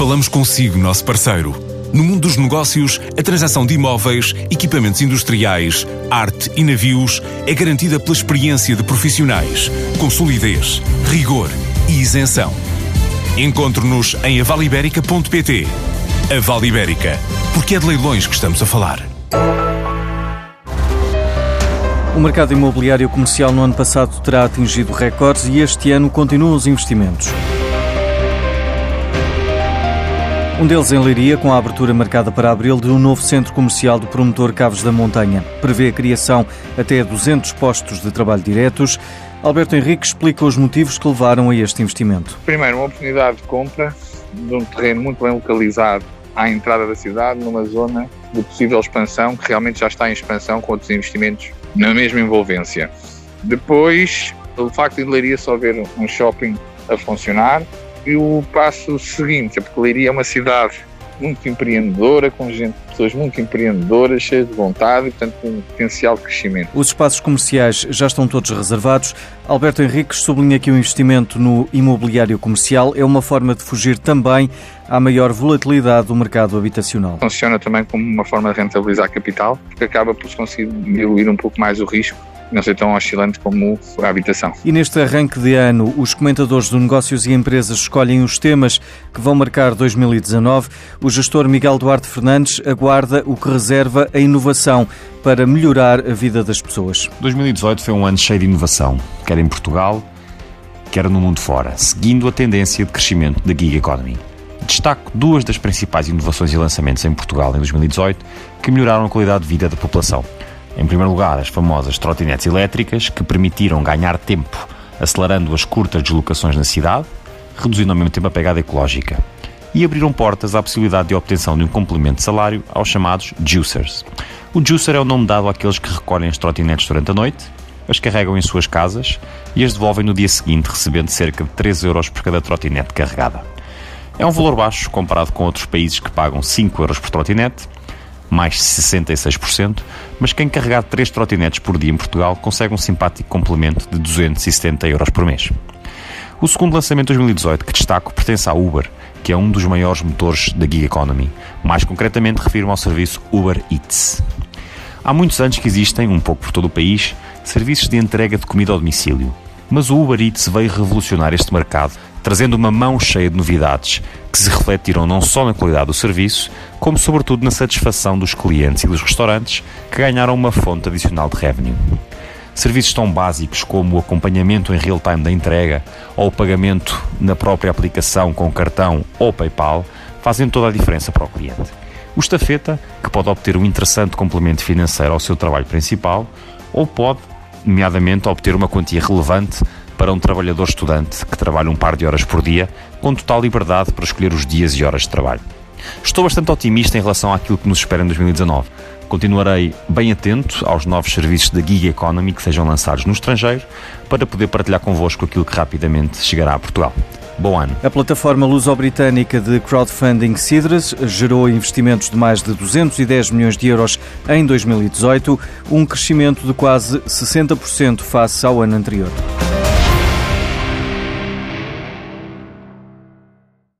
Falamos consigo, nosso parceiro. No mundo dos negócios, a transação de imóveis, equipamentos industriais, arte e navios é garantida pela experiência de profissionais, com solidez, rigor e isenção. Encontre-nos em avaliberica.pt. A Vale Ibérica, porque é de leilões que estamos a falar. O mercado imobiliário comercial no ano passado terá atingido recordes e este ano continuam os investimentos. Um deles em Leiria, com a abertura marcada para abril de um novo centro comercial do promotor Caves da Montanha. Prevê a criação até 200 postos de trabalho diretos. Alberto Henrique explica os motivos que levaram a este investimento. Primeiro, uma oportunidade de compra de um terreno muito bem localizado à entrada da cidade, numa zona de possível expansão, que realmente já está em expansão com outros investimentos na mesma envolvência. Depois, o facto de Leiria só haver um shopping a funcionar, e o passo seguinte, é porque Leiria é uma cidade muito empreendedora, com gente, pessoas muito empreendedoras, cheias de vontade e, portanto, com um potencial de crescimento. Os espaços comerciais já estão todos reservados. Alberto Henriques sublinha que o investimento no imobiliário comercial é uma forma de fugir também à maior volatilidade do mercado habitacional. Funciona também como uma forma de rentabilizar capital, porque acaba por se conseguir diluir um pouco mais o risco não ser tão oscilante como a habitação. E neste arranque de ano, os comentadores de negócios e empresas escolhem os temas que vão marcar 2019. O gestor Miguel Duarte Fernandes aguarda o que reserva a inovação para melhorar a vida das pessoas. 2018 foi um ano cheio de inovação, quer em Portugal, quer no mundo fora, seguindo a tendência de crescimento da gig economy. Destaco duas das principais inovações e lançamentos em Portugal em 2018 que melhoraram a qualidade de vida da população. Em primeiro lugar, as famosas trotinetes elétricas, que permitiram ganhar tempo acelerando as curtas deslocações na cidade, reduzindo ao mesmo tempo a pegada ecológica. E abriram portas à possibilidade de obtenção de um complemento de salário aos chamados juicers. O juicer é o nome dado àqueles que recolhem as trotinetes durante a noite, as carregam em suas casas e as devolvem no dia seguinte, recebendo cerca de 3 euros por cada trotinete carregada. É um valor baixo comparado com outros países que pagam 5 euros por trotinete mais 66%, mas quem carregar 3 trotinetes por dia em Portugal consegue um simpático complemento de 270 euros por mês. O segundo lançamento de 2018 que destaco pertence à Uber, que é um dos maiores motores da gig economy. Mais concretamente, refiro-me ao serviço Uber Eats. Há muitos anos que existem, um pouco por todo o país, serviços de entrega de comida ao domicílio. Mas o Uber Eats veio revolucionar este mercado trazendo uma mão cheia de novidades que se refletiram não só na qualidade do serviço, como sobretudo na satisfação dos clientes e dos restaurantes que ganharam uma fonte adicional de revenue. Serviços tão básicos como o acompanhamento em real time da entrega ou o pagamento na própria aplicação com cartão ou PayPal fazem toda a diferença para o cliente. O estafeta, que pode obter um interessante complemento financeiro ao seu trabalho principal, ou pode, nomeadamente, obter uma quantia relevante para um trabalhador estudante que trabalha um par de horas por dia, com total liberdade para escolher os dias e horas de trabalho. Estou bastante otimista em relação àquilo que nos espera em 2019. Continuarei bem atento aos novos serviços da Gig Economy que sejam lançados no estrangeiro para poder partilhar convosco aquilo que rapidamente chegará a Portugal. Bom ano. A plataforma luso-britânica de crowdfunding Cidres gerou investimentos de mais de 210 milhões de euros em 2018, um crescimento de quase 60% face ao ano anterior.